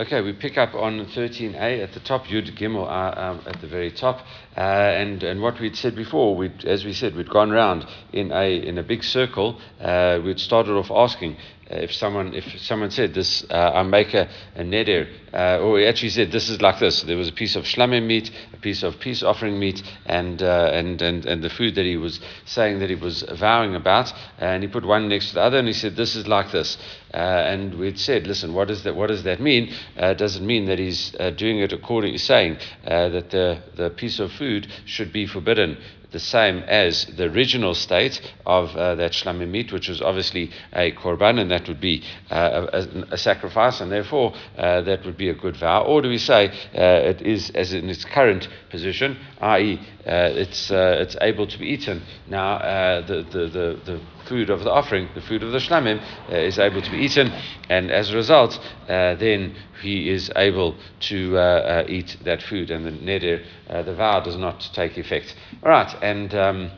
Okay, we pick up on 13a at the top, Yud Gimel uh, um, at the very top, uh, and and what we'd said before, we'd, as we said, we'd gone round in a in a big circle. Uh, we'd started off asking if someone if someone said this, uh, I make a, a neder, uh, or he actually said this is like this. There was a piece of shlamim meat, a piece of peace offering meat, and uh, and and and the food that he was saying that he was vowing about, and he put one next to the other, and he said this is like this. Uh, and we'd said, listen, what does that what does that mean? Uh, does it mean that he's doing it according, to saying that the the piece of food should be forbidden the same as the original state of uh, that meat, which was obviously a korban, and that would be uh, a, a, sacrifice, and therefore uh, that would be a good vow. Or do we say uh, it is as in its current position, i.e., uh, it's uh, it's able to be eaten now? the, the the the food of the offering, the food of the shlamim, uh, is able to be eaten, and as a result, uh, then he is able to uh, uh eat that food, and the neder, uh, the vow, does not take effect. All right, and. Um,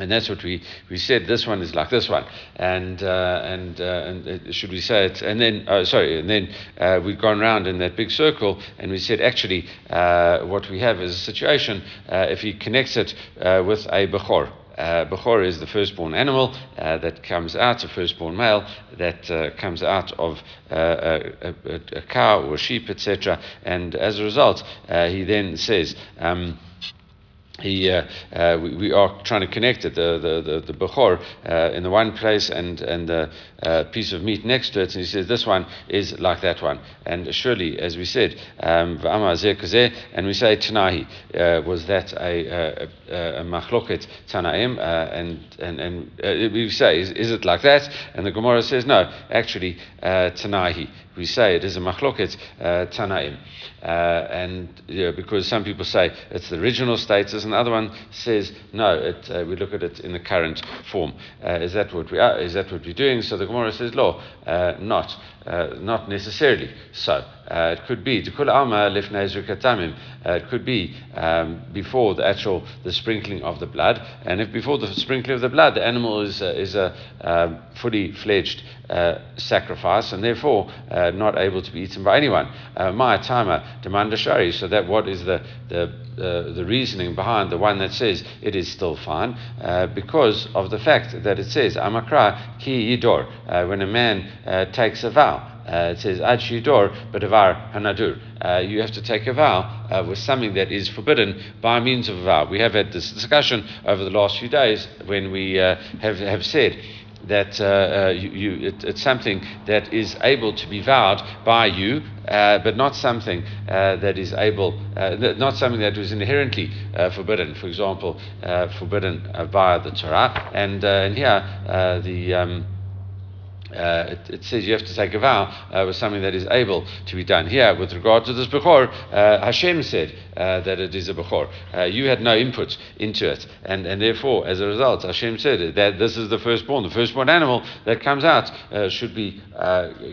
and that's what we, we said. This one is like this one, and uh, and uh, and should we say it? And then uh, sorry, and then uh, we've gone around in that big circle, and we said actually what we have is a situation if he connects it with a bechor, uh, Bechor is the firstborn animal uh, that comes out, a firstborn male that uh, comes out of uh, a, a, a, cow or sheep, etc. And as a result, uh, he then says, um, he, uh, uh, we, we, are trying to connect it, the, the, the, the Bechor, uh, in the one place and, and the uh, piece of meat next to it. And he says, this one is like that one. And surely, as we said, um, and we say Tanahi, uh, was that a, machloket Tanaim? Uh, and and, and we say, is, is, it like that? And the Gemara says, no, actually, Tanahi. We say it is a machloket Tanaim. Uh, and you know, because some people say it's the original status, and the other one says no. It, uh, we look at it in the current form. Uh, is that what we are? Is that what we're doing? So the Gemara says, "Law, uh, not, uh, not necessarily." So uh, it could be It could be um, before the actual the sprinkling of the blood, and if before the sprinkling of the blood, the animal is is a um, fully fledged sacrifice, and therefore not able to be eaten by anyone. My timer demanda shari. So that what is the the uh, the reasoning behind the one that says it is still fine uh, because of the fact that it says amakra ki yidor uh, when a man uh, takes a vow. Uh, it says ad shidor bedavar hanadur. Uh, you have to take a vow with something that is forbidden by means of a vow. We have had this discussion over the last few days when we have have said that uh, uh, you, you, it, it's something that is able to be vowed by you, uh, but not something uh, that is able, uh, not something that was inherently uh, forbidden. For example, forbidden via the Torah, and, and here the um, uh, it, it, says you have to take a vow uh, with something that is able to be done. Here, with regard to this Bechor, uh, Hashem said uh, that it is a Bechor. Uh, you had no input into it, and, and therefore, as a result, Hashem said that this is the firstborn. The firstborn animal that comes out should be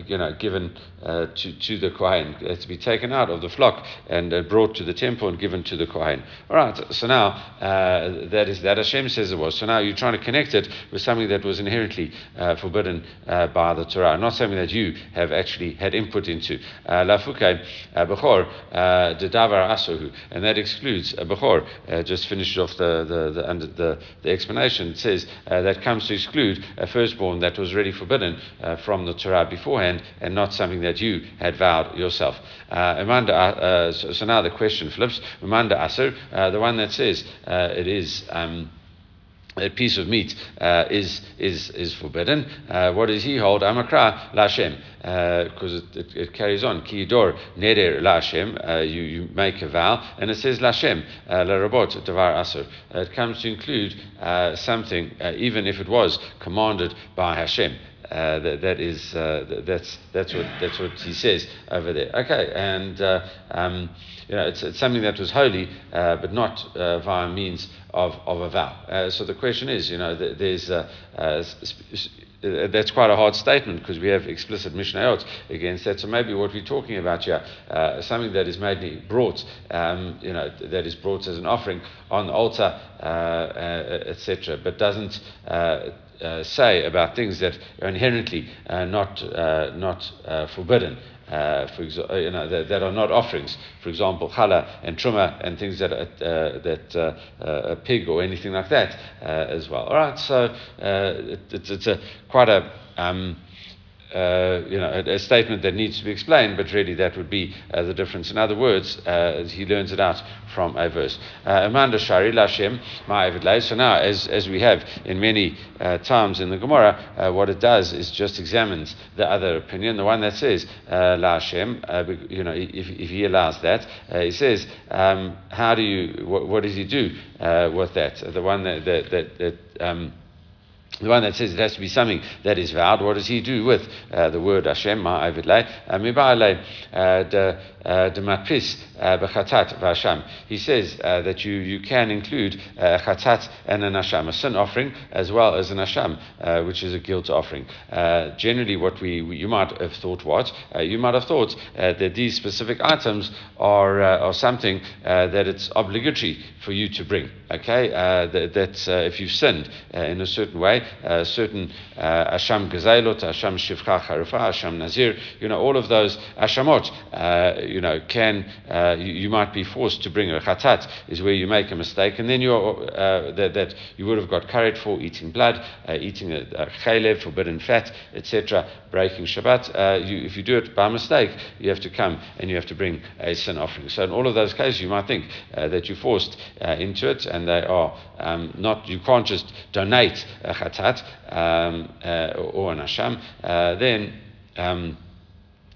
you know, given to, to the Kohen, to be taken out of the flock and brought to the temple and given to the Kohen. All right, so now that is that Hashem says it was. So now you're trying to connect it with something that was inherently forbidden by the Torah, not something that you have actually had input into. Uh, Lafuke uh, Bechor uh, the Davar Asuhu, and that excludes Bechor. Just finished off the the the, the, explanation. It says that comes to exclude a firstborn that was already forbidden from the Torah beforehand, and not something that you had vowed yourself. Uh, so, now the question flips. Umanda Asr, the one that says it is. Um, a piece of meat uh, is is is forbidden. Uh, what does he hold? Amakra lashem, because uh, it, it, it, carries on. Kiyidor neder lashem. Uh, you you make a vow, and it says lashem uh, larabot davar asur. It comes to include uh, something, even if it was commanded by Hashem. Uh, that, that is uh, that's that's what that's what he says over there. Okay, and uh, um, you know it's, it's, something that was holy, but not via means of, of a vow. so the question is, you know, there's that's quite a hard statement because we have explicit Mishnayot against that. So maybe what we're talking about here, uh, something that is made brought, um, you know, that is brought as an offering on the altar, uh, uh, etc., but doesn't uh, say about things that are inherently uh, not, uh, not forbidden. uh, for exa- uh, you know, that, that, are not offerings. For example, challah and truma and things that uh, that uh, a pig or anything like that as well. All right, so it, it's, it's a quite a um, uh, you know, a, a, statement that needs to be explained, but really that would be uh, the difference. In other words, uh, he learns it out from a verse. Uh, Amanda Shari Lashem So now, as, as we have in many uh, times in the Gemara, what it does is just examines the other opinion, the one that says Lashem. you know, if, if he allows that, he says, um, how do you? What, what, does he do with that? The one that that that, that um, the one that says it has to be something that is vowed, what does he do with uh, the word Hashem, ma'avidlei? Uh, Dematpis uh, b'chatat v'asham. He says uh, that you, you can include uh, chatat and an asham, a sin offering, as well as an asham, uh, which is a guilt offering. Uh, generally, what we, we, you might have thought what uh, you might have thought that these specific items are are something that it's obligatory for you to bring. Okay, that, that if you've sinned in a certain way, certain asham gazelot, asham shivcha charufa, asham nazir, you know all of those ashamot you know, can, you, might be forced to bring a chatat, is where you make a mistake, and then you're, uh, that, that, you would have got carried for eating blood, uh, eating a, a forbidden fat, etc., breaking Shabbat. Uh, you, if you do it by mistake, you have to come and you have to bring a sin offering. So in all of those cases, you might think uh, that you're forced uh, into it, and they are um, not, you can't just donate a chatat um, or an asham, then um,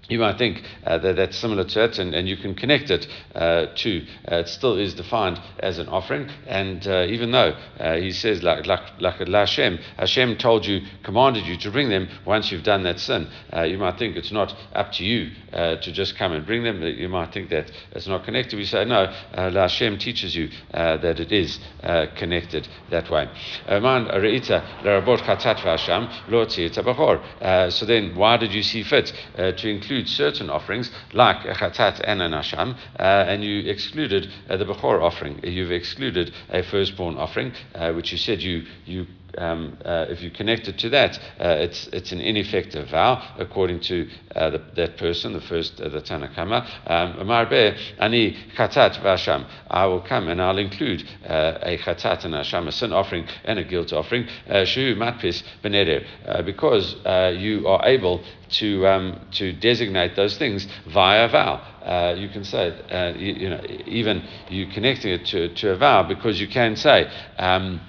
you might think uh, that that's similar to it, and, and you can connect it uh, to. Uh, it still is defined as an offering, and uh, even though uh, he says like like like Hashem, Hashem told you, commanded you to bring them once you've done that sin. Uh, you might think it's not up to you to just come and bring them. You might think that it's not connected. We say no. Hashem teaches you that it is connected that way. So then, why did you see fit to include include certain offerings like a chatat and an asham, uh, and you excluded uh, the bechor offering. You've excluded a firstborn offering, uh, which you said you you um, uh, if you connect it to that, uh, it's, it's an ineffective vow according to uh, the, that person, the first, uh, the Tanakama. Um, ani chatat v'asham. I will come and I'll include uh, a chatat and asham, a sin offering and a guilt offering. Uh, shu matpis beneder, because you are able to um, to designate those things via vow. Uh, you can say, uh, you, you, know, even you connecting it to, to a vow because you can say. Um,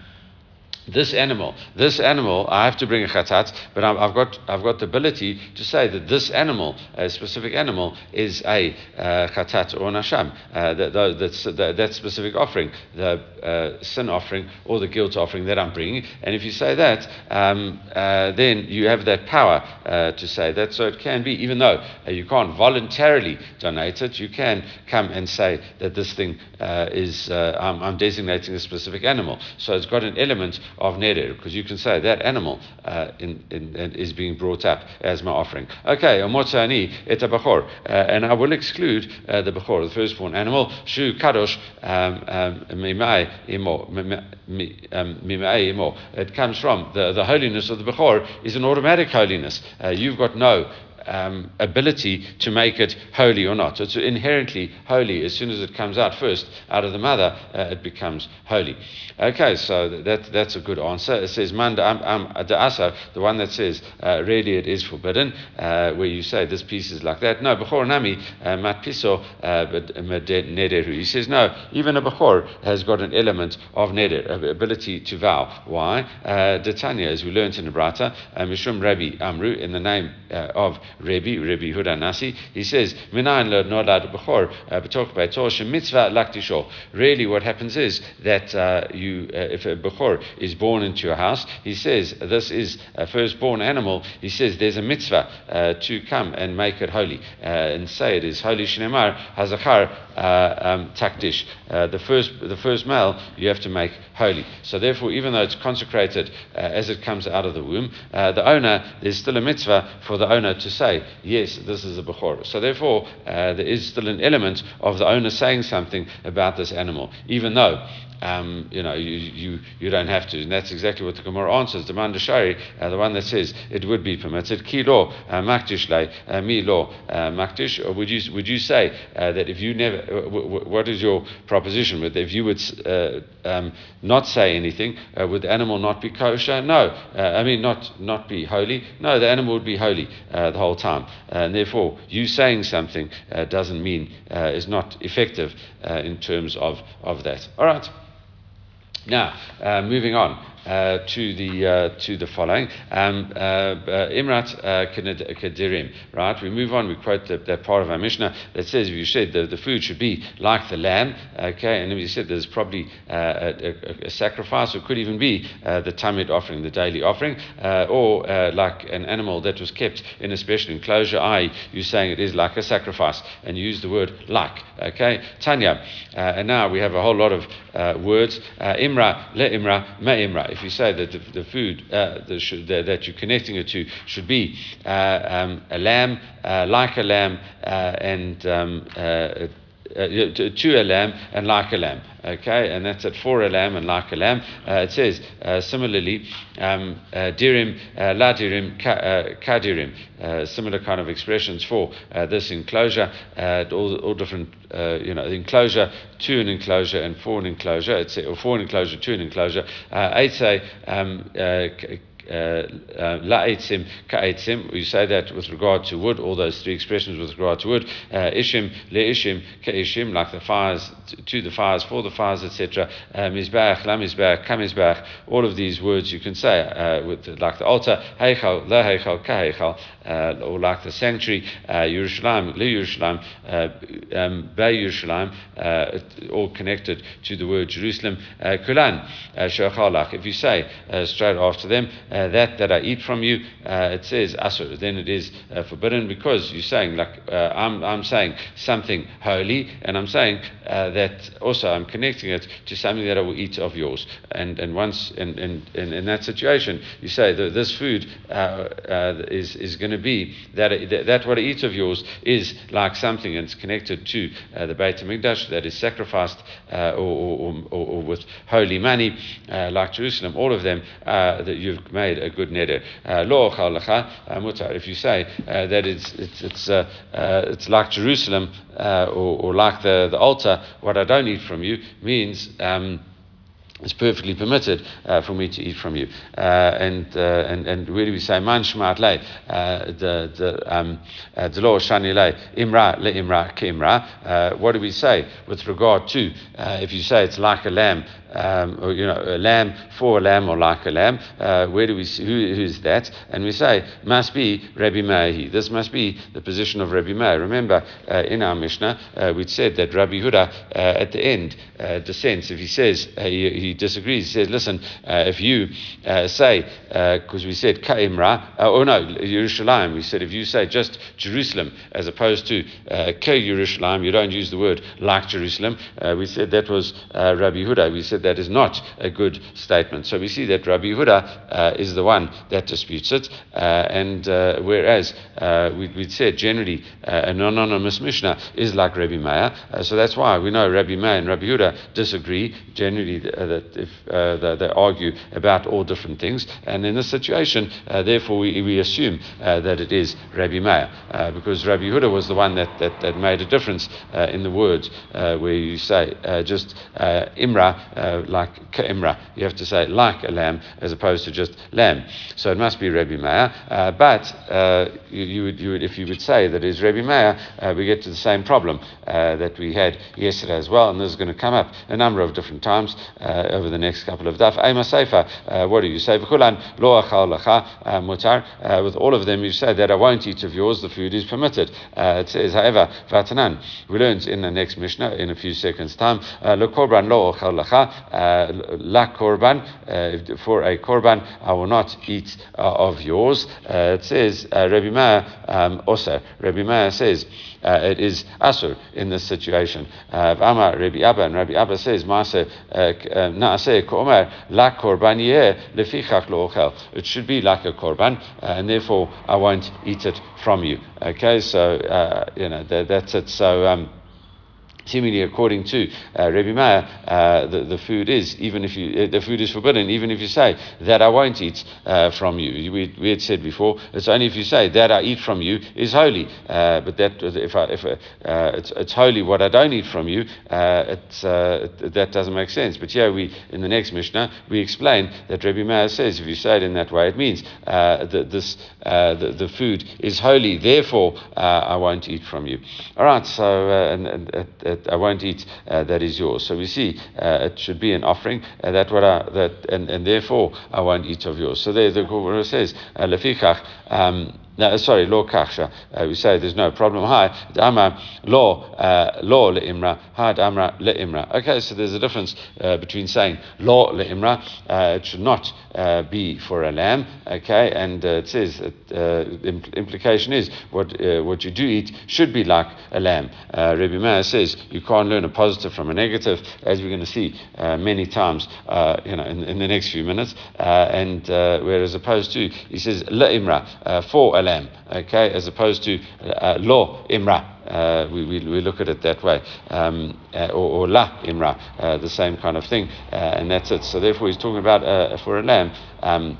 this animal, this animal, I have to bring a chatat, but I've got, I've got the ability to say that this animal, a specific animal, is a uh, chatat or nasham. Uh, that, that, that, specific offering, the uh, sin offering or the guilt offering that I'm bringing. And if you say that, um, uh, then you have that power uh, to say that. So it can be, even though uh, you can't voluntarily donate it, you can come and say that this thing is, I'm, I'm, designating a specific animal. So it's got an element of neder, because you can say that animal uh, in, in, in, is being brought up as my offering. Okay, omotzani et bechor, uh, and I will exclude uh, the bechor, the firstborn animal, shu kadosh um, um, mimai imo. Um, it comes from the, the holiness of the bechor is an automatic holiness. Uh, you've got no um, ability to make it holy or not. It's inherently holy. As soon as it comes out first, out of the mother, uh, it becomes holy. Okay, so that, that's a good answer. It says, Manda am asa, the one that says, uh, really it is forbidden, uh, where you say this piece is like that. No, Bechor Nami, uh, Mat Piso, uh, Nederu. He says, no, even a Bechor has got an element of Neder, ability to vow. Why? Uh, Detanya, as we learned in the Brata, Mishum Rabbi Amru, in the name of Rabbi, Rabbi Huda Nasi, he says, Minayin nolad b'chor uh, b'toch b'tor mitzvah laktisho. Really, what happens is that uh, you, uh, if a b'chor is born into your house, he says this is a firstborn animal. He says there's a mitzvah uh, to come and make it holy uh, and say it is holy. Shnemar hazachar um, takdish. the first, the first male you have to make holy. So therefore, even though it's consecrated as it comes out of the womb, the owner there's still a mitzvah for the owner to say, yes, this is a Bechor. So therefore, uh, there is still an element of the owner saying something about this animal, even though um, you know, you, you, you don't have to. And that's exactly what the Gemara answers. The Mandashari, uh, the one that says it would be permitted. Ki lo uh, makdish le, uh, mi lo uh, makdish. Or would you, would you say uh, that if you never, what is your proposition? With if you would um, not say anything, would the animal not be kosher? No. I mean, not, not be holy? No, the animal would be holy the whole time. Uh, and therefore, you saying something uh, doesn't mean, uh, is not effective in terms of, of that. All right. Now, uh, moving on. Uh, to the uh, to the following um, uh, uh, Imrat Kadirim. Right, we move on. We quote the, that part of our Mishnah that says you said the, the food should be like the lamb, okay, and we said there's probably a, a, a, sacrifice, or could even be the tamid offering, the daily offering, or like an animal that was kept in a special enclosure. I, you're saying it is like a sacrifice, and you use the word like. Okay, Tanya, and now we have a whole lot of words. imra le imra me imra if you say that the, the food uh, the, the, that you're connecting it to should be uh, um, a lamb, uh, like a lamb, uh, and um, uh, uh, to a lamb and like a lamb. Okay, and that's it for a lamb and like a lamb. Uh, it says uh, similarly, um, uh, dirim, uh, la dirim, ka, dirim. similar kind of expressions for this enclosure, all, all different, you know, enclosure to an enclosure and for an enclosure. It's or for an enclosure to an enclosure. Um, uh, uh, Uh, uh, la'etzim ka'etzim. We say that with regard to wood, all those three expressions with regard to wood. Uh, ishim le'ishim ka'ishim, like the fires, to the fires, for the fires, etc. Uh, mizbach, la mizbach, kamizbach. All of these words you can say with like the altar, heichal, la heichal, uh, or like the sanctuary, uh, Yerushalayim, Le Yerushalayim, uh, um, Be Yerushalayim, uh, all connected to the word Jerusalem. Uh, Kulan, Shechalach. If you say straight after them, that that I eat from you, it says Asur, then it is forbidden because you're saying, like, I'm, I'm saying something holy, and I'm saying that also I'm connecting it to something that I will eat of yours. And, and once in, in, in, in that situation, you say that this food is, is going to to be that, that, that what eats of yours is like something and it's connected to uh, the Beit HaMikdash that is sacrificed uh, or, or, or, or, with holy money, uh, like Jerusalem, all of them uh, that you've made a good neder. Uh, Lo mutar. If you say uh, that it's, it's, it's, it's like Jerusalem or, like the, the altar, what I don't eat from you means. Um, it's perfectly permitted uh, for me to eat from you. Uh, and, uh, and, and do we say, man shmat le, uh, um, uh, the law shani le, imra le imra ke imra. Uh, what do we say with regard to, if you say it's like a lamb, um, or, you know, a lamb for a lamb or like a lamb. Where do we see, who, who's that? And we say, must be Rabbi Meir. This must be the position of Rabbi Meir. Remember, in our Mishnah, we said that Rabbi Huda at the end dissents. If he says, uh, he, he, disagrees, he says, listen, if you say, because we said Ka'imra, oh no, Yerushalayim, we said if you say just Jerusalem as opposed to Ke Yerushalayim, you don't use the word like Jerusalem. we said that was Rabbi Huda. We said that is not a good statement. So we see that Rabbi Yehuda uh, is the one that disputes it, uh, and uh, whereas uh, we, would said generally uh, an anonymous Mishnah is like Rabbi Meir, uh, so that's why we know Rabbi Meir and Rabbi Yehuda disagree generally that if they, they, argue about all different things, and in this situation, therefore we, we assume that it is Rabbi Meir because Rabbi Yehuda was the one that, that, that made a difference in the words where you say just Imra uh, like Imra. You have to say like a lamb as opposed to just lamb. So it must be Rebbe Meir. Uh, but uh, you, you, would, you would, if you would say that is Rebbe Meir, uh, we get to the same problem uh, that we had yesterday as well. And this is going to come up a number of different times uh, over the next couple of daf. Ema Seifa, what do you say? V'kulan lo lacha mutar. With all of them, you say that I won't eat of yours, the food is permitted. it says, however, vatanan. We learned in the next Mishnah in a few seconds' time, lo korban lo lacha uh, la korban, uh, for a korban, I will not eat uh, of yours. it says, Rabbi Meir um, also, Rabbi Meir says, uh, it is asur in this situation. Uh, Amar Rabbi Abba, and Rabbi Abba says, Masa uh, It should be like a korban, and therefore I won't eat it from you. Okay, so, you know, that, that's it. So, um, seemingly according to uh, Rabbi Meir, uh, the, the food is even if you uh, the food is forbidden, even if you say that I won't eat uh, from you. We, we, had said before it's only if you say that I eat from you is holy, uh, but that if I, if uh, it's, it's holy what I don't eat from you, it's, it, that doesn't make sense. But yeah, we in the next Mishnah we explain that Rabbi Meir says if you say it in that way, it means that this the, the food is holy, therefore I won't eat from you. All right, so and, and that I won't eat uh, that is yours. So we see uh, it should be an offering uh, that what I, that and, and therefore I won't eat of yours. So there the Gemara says lefikach. Um, no, sorry, lo kasha. Uh, we say there's no problem. Hi, dama lo uh, lo leimra. Hi, damra leimra. Okay, so there's a difference uh, between saying lo leimra. Uh, it should not uh, be for a lamb. Okay, and uh, it says that, the implication is what what you do eat should be like a lamb. Uh, Rabbi Meir says you can't learn a positive from a negative, as we're going to see many times, you know, in, in, the next few minutes. and whereas opposed to he says leimra for a okay, as opposed to uh, lo imra. Uh, we, we, we, look at it that way, um, uh, or, or, la imra, uh, the same kind of thing, uh, and that's it. So therefore, he's talking about uh, for a lamb. Um,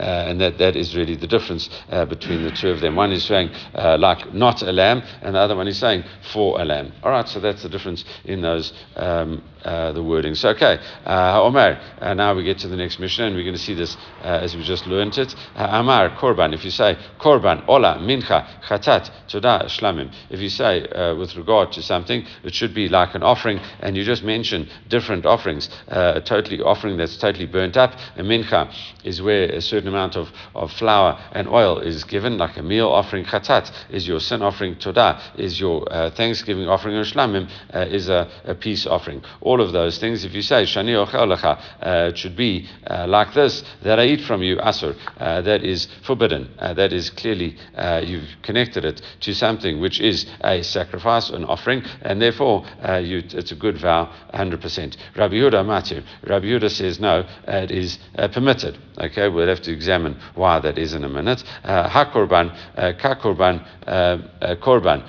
and that, that is really the difference uh, between the two of them. One is saying uh, like not a lamb, and the other one is saying for a lamb. All right, so that's the difference in those um, uh, the wording. So, okay, uh, Omar, uh, now we get to the next mission and we're going to see this uh, as we just learned it. Uh, Amar, Korban, if you say Korban, Ola, Mincha, Chatat, Todah, Shlamim, if you say uh, with regard to something, it should be like an offering, and you just mention different offerings, a totally offering that's totally burnt up. A Mincha is where a certain amount of, of flour and oil is given, like a meal offering. Chatat is your sin offering. Todah is your thanksgiving offering, and Shlamim is a, a peace offering all of those things. If you say shani uh, it should be uh, like this that I eat from you asur. Uh, that is forbidden. Uh, that is clearly uh, you've connected it to something which is a sacrifice, an offering, and therefore uh, you, it's a good vow, 100%. Rabbi Yehuda Matir. Rabbi Yehuda says no, it is permitted. Okay, we'll have to examine why that is in a minute. Uh, hakorban, uh, kakorban, uh, korban,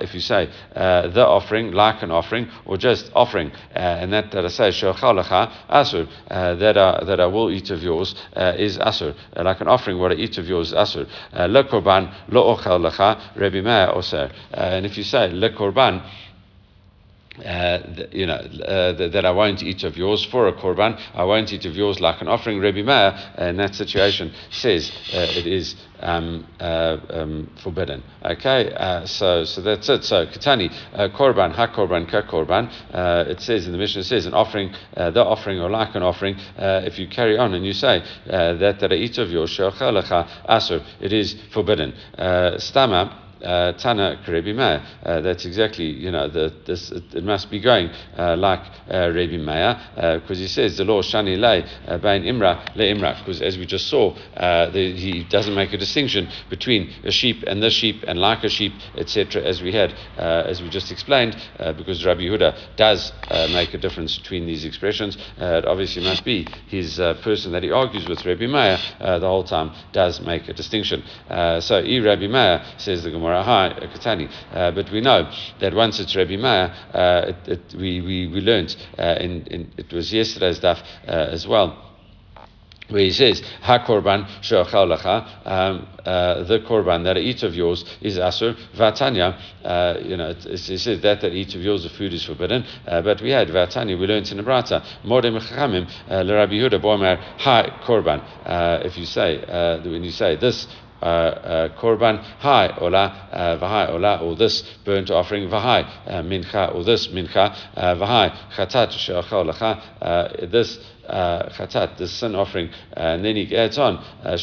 if you say the offering, like an offering, or just offering uh, and that, that I say, Shochalacha Asur, uh, that, I, that I will eat of yours uh, is Asur. like an offering, what I eat of yours is Asur. Le Korban, Lo Ochal Lecha, Rebbe Meir. And if you say, Le Korban, uh, you know, uh, that I won't eat of yours for a korban. I won't eat of yours like an offering. Rabbi Meir, in that situation, says uh, it is um, uh, um, forbidden. Okay, so so that's it. So Katani, korban, ha korban, ka korban. it says in the Mishnah, it says an offering, the offering or like an offering. if you carry on and you say that that I eat of yours, it is forbidden. Stama Tana Rebbe Meir. That's exactly, you know, the, this, it, must be going uh, like uh, Rebbe Meir, because uh, he says the law Shani Le uh, Bain Imra Le Imra, because as we just saw, uh, the, he doesn't make a distinction between a sheep and the sheep and like a sheep, etc., as we had, uh, as we just explained, uh, because Rabbi Yehuda does make a difference between these expressions. it obviously must be his person that he argues with, Rebbe Meir, the whole time does make a distinction. so, E. Rabbi Meir says the Gemara. Gemara Katani. Uh, but we know that once it's Rabbi Meir, uh, it, it, we, we, we learned uh, in, in, it was yesterday's daf uh, as well where he says, Ha korban um, uh, the korban that I eat of yours is asur. Vatanya, uh, you know, it, it, says that that eat of yours the food is forbidden. Uh, but we had Vatanya, we learned in the Modem Chachamim, uh, L'Rabbi Yehuda Boimer, Ha korban. Uh, if you say, uh, when you say this, uh, uh, Uh, uh, korban. Hai ola uh, v'hai ola or this burnt offering. V'hai uh, mincha or this mincha v'hai chatat she'achal lecha this uh, chatat, the sin offering, uh, and then he adds on uh,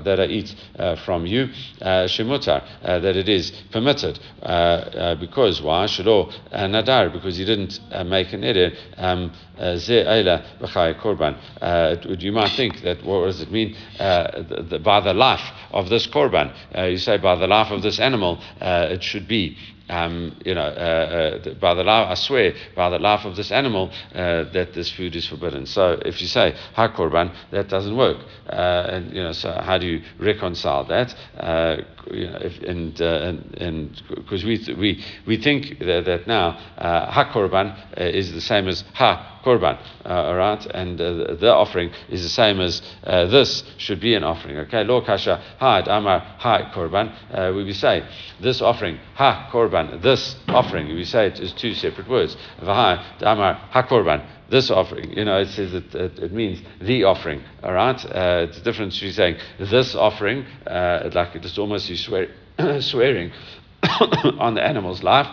that I eat uh, from you, uh, shemutar, uh, that it is permitted. because why? Shalo nadar, because he didn't make an edit. Um, korban. You might think that what does it mean the, the, by the life of this korban? you say by the life of this animal, it should be um, you know, uh, uh, by the life, I swear, by the life of this animal, uh, that this food is forbidden. So if you say ha korban, that doesn't work. Uh, and you know, so how do you reconcile that? Uh, you know, if, and and because we we we think that, that now ha korban is the same as ha korban, uh, all right? And uh, the offering is the same as uh, this should be an offering, okay? Lo kasha ha amar ha korban. We say this offering, ha korban, this offering. We say it is two separate words. V'ha amar ha korban this offering. You know, it says it, it, it means the offering. All right, uh, it's different. She's saying this offering, uh, like it's almost you swear, swearing on the animal's life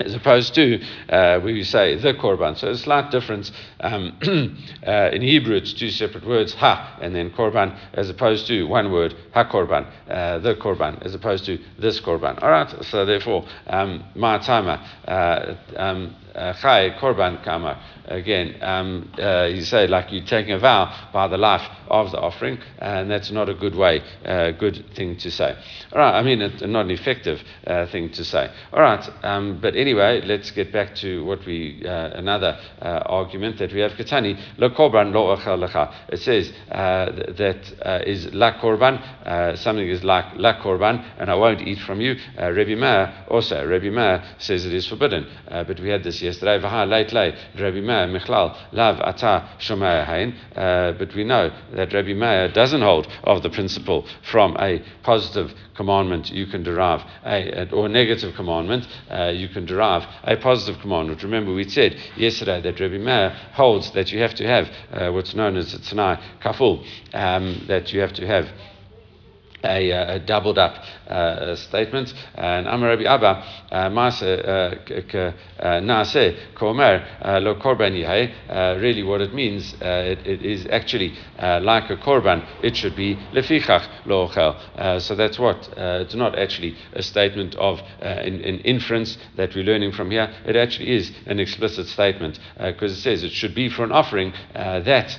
as opposed to uh, we say the korban. So a slight difference. Um, uh, in Hebrew, it's two separate words, ha, and then korban, as opposed to one word, ha korban, uh, the korban, as opposed to this korban. All right, so therefore, um, my timer, uh, um, chai korban kamar again, um, uh, you say like you're taking a vow by the life of the offering, and that's not a good way, uh, good thing to say. All right, I mean, it's not an effective uh, thing to say. All right, um, but anyway, let's get back to what we, uh, another uh, argument that we have. Katani, lo korban lo. It says uh, that is la korban, something is like la korban, and I won't eat from you. Uh, Rabbi Meir also, Rabbi Meir says it is forbidden, but we had this yesterday. late, late, Rabbi Meir Michlal, Lav Ata Shomer uh, but we know that Rabbi Meir doesn't hold of the principle from a positive commandment you can derive a, or a negative commandment uh, you can derive a positive commandment. Remember we said yesterday that Rabbi Meir holds that you have to have uh, what's known as a Tanai Kaful, um, that you have to have a, uh, a, doubled up uh, statement. And Amar Rabbi Abba, uh, Maase uh, uh, Naase Komer uh, Lo Korban Really, what it means, it, it is actually like a korban. It should be Lefichach Lo Ochel. So that's what. It's not actually a statement of an, an, inference that we're learning from here. It actually is an explicit statement because it says it should be for an offering. that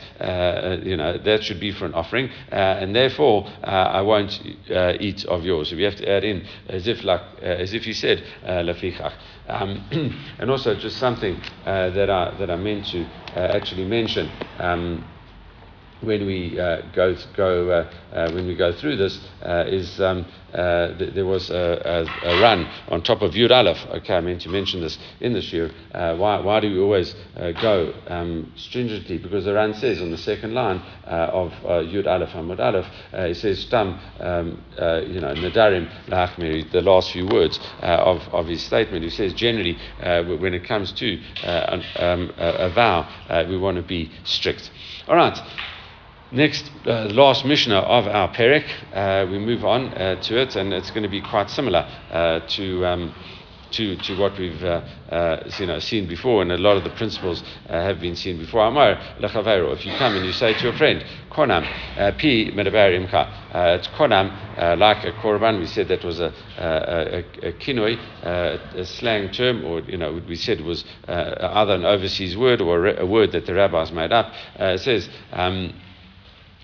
you know that should be for an offering, and therefore I won't uh, eat of yours. We have to add in as if like uh, as if you said uh, lafichach. Um, and also just something uh, that I that I meant to uh, actually mention. Um, when we uh, go go uh, uh, when we go through this is um, th- there was a, a, a, run on top of Yud Aleph. Okay, I meant to mention this in this year. Why, why do we always go um, stringently? Because the run says on the second line of Yud Aleph Amud Aleph, it says Stam, um, you know, Nadarim the last few words of, of his statement. He says generally when it comes to um, a, a, vow, we want to be strict. All right. Next, uh, last Mishnah of our Perek, uh, we move on uh, to it, and it's going to be quite similar uh, to, um, to, to what we've uh, uh, you know, seen before, and a lot of the principles have been seen before. Amar lechavero, if you come and you say to your friend, konam, pi medaber it's konam, like a korban, we said that was a, a, a, a kinoi, a slang term, or, you know, we said was either an overseas word or a, word that the rabbis made up. it says, um,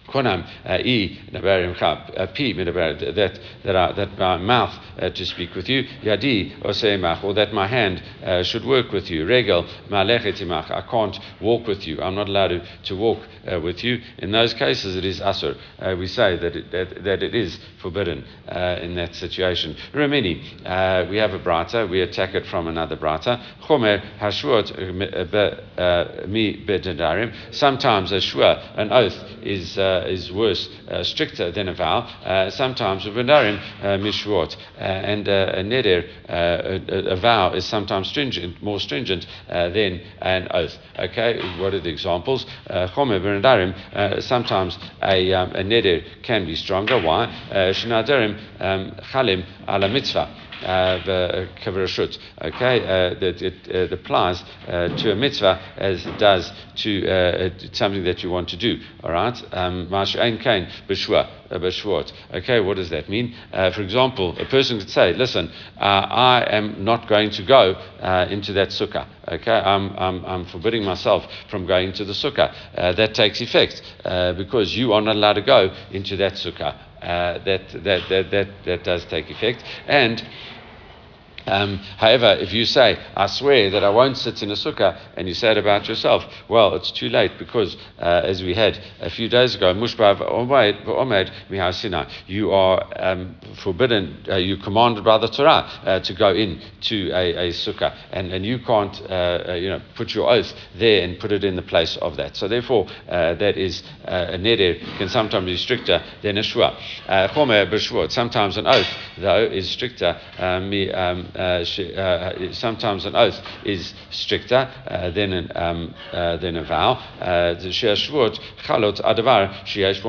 konam e neberim chab pi medaber that that uh, that my mouth uh, to speak with you. Yadi oseimach or that my hand uh, should work with you. Regel malechetimach I can't walk with you. I'm not allowed to, to walk uh, with you. In those cases it is asur uh, we say that it, that, that it is forbidden uh, in that situation. Remini we have a brata. We attack it from another brata. Chomer hashuot mi sometimes a shua an oath is uh, is worse, uh, stricter than a vow. Uh, sometimes with Nedarim, mishruot, and a neder, a, a, vow is sometimes stringent, more stringent than an oath. Okay, what are the examples? Chomer uh, sometimes a, um, a neder can be stronger. Why? Shenadarim um, chalim ala mitzvah uh, kavarashut. Okay, uh, that it, it uh, applies uh, to a mitzvah as it does to something that you want to do. All right, um, mash'ain kain b'shua. Okay, what does that mean? For example, a person could say, "Listen, I am not going to go into that sukkah." Okay, I'm, I'm, I'm, forbidding myself from going to the sukkah. that takes effect because you are not allowed to go into that sukkah. Uh, that, that, that, that, that does take effect. And Um, however, if you say, I swear that I won't sit in a sukkah, and you say it about yourself, well, it's too late because, uh, as we had a few days ago, you are um, forbidden, uh, you commanded by the Torah uh, to go in to a, a sukkah, and, and you can't uh, uh, you know, put your oath there and put it in the place of that. So, therefore, uh, that is a neder can sometimes be stricter than a shua. Sometimes an oath, though, is stricter. Um, uh, uh, sometimes an oath is stricter uh, than, an, um, than a vow. Sheashvut chalot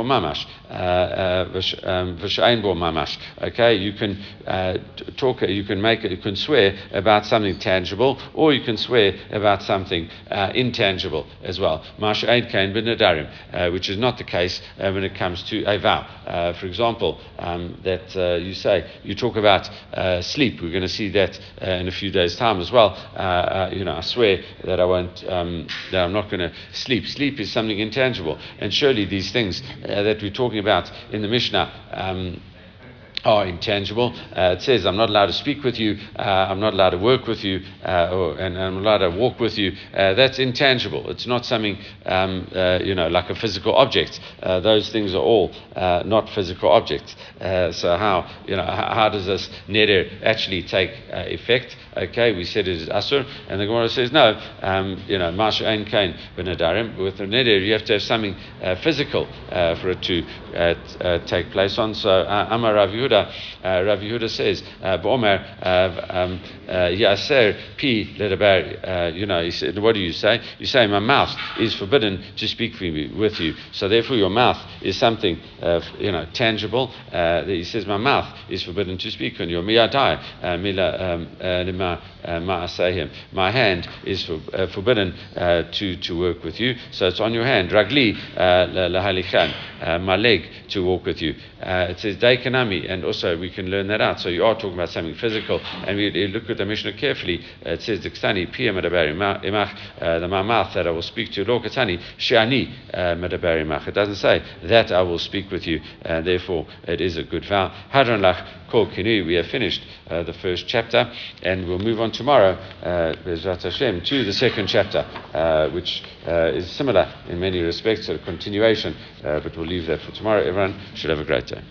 mamash. V'shein bo mamash. Okay, you can uh, talk, you can make, you can swear about something tangible, or you can swear about something uh, intangible as well. Masha'ain kain b'nadarim, uh, which is not the case when it comes to a vow. for example, um, that you say you talk about sleep. We're going to see that uh, in a few days' time as well. Uh, uh, you know, I swear that I won't, um, that I'm not going to sleep. Sleep is something intangible, and surely these things that we're talking about in the Mishnah. Um, are intangible. Uh, it says, I'm not allowed to speak with you, uh, I'm not allowed to work with you, uh, or, and I'm allowed to walk with you. Uh, that's intangible. It's not something, um, uh, you know, like a physical object. Uh, those things are all not physical objects. so how, you know, how, how does this neder actually take effect? Okay, we said it is asur, and the Gemara says, no, um, you know, masha ein kain. With the neder, you have to have something physical for it to take place on. So, Amar Rav Yehuda, uh, Rav Yehuda says, uh, Bo'omer, uh, um, Yaser pi ledaber, you know, he said, what do you say? You say, my mouth is forbidden to speak with you. So therefore your mouth is something, you know, tangible. he says, my mouth is forbidden to speak on you. Miyadai, mila um, lima ma'asehim. My hand is for, uh, forbidden uh, to, to work with you, so it's on your hand. Ragli lahalichan, my leg to walk with you. Uh, it says daikanami, and also we can learn that out. So you are talking about something physical, and we look at the Mishnah carefully. Uh, it says diktani pia imach, uh, the my mouth that I will speak to. Lo katani shani imach. It doesn't say that I will speak with you, and therefore it is a good vow. Hadran lach kol kinu. We have finished uh, the first chapter, and we'll move on tomorrow, uh, Bezrat Hashem, to the second chapter, uh, which uh, is similar in many respects, a continuation, uh, but we'll leave that for tomorrow. Everyone should have a great day.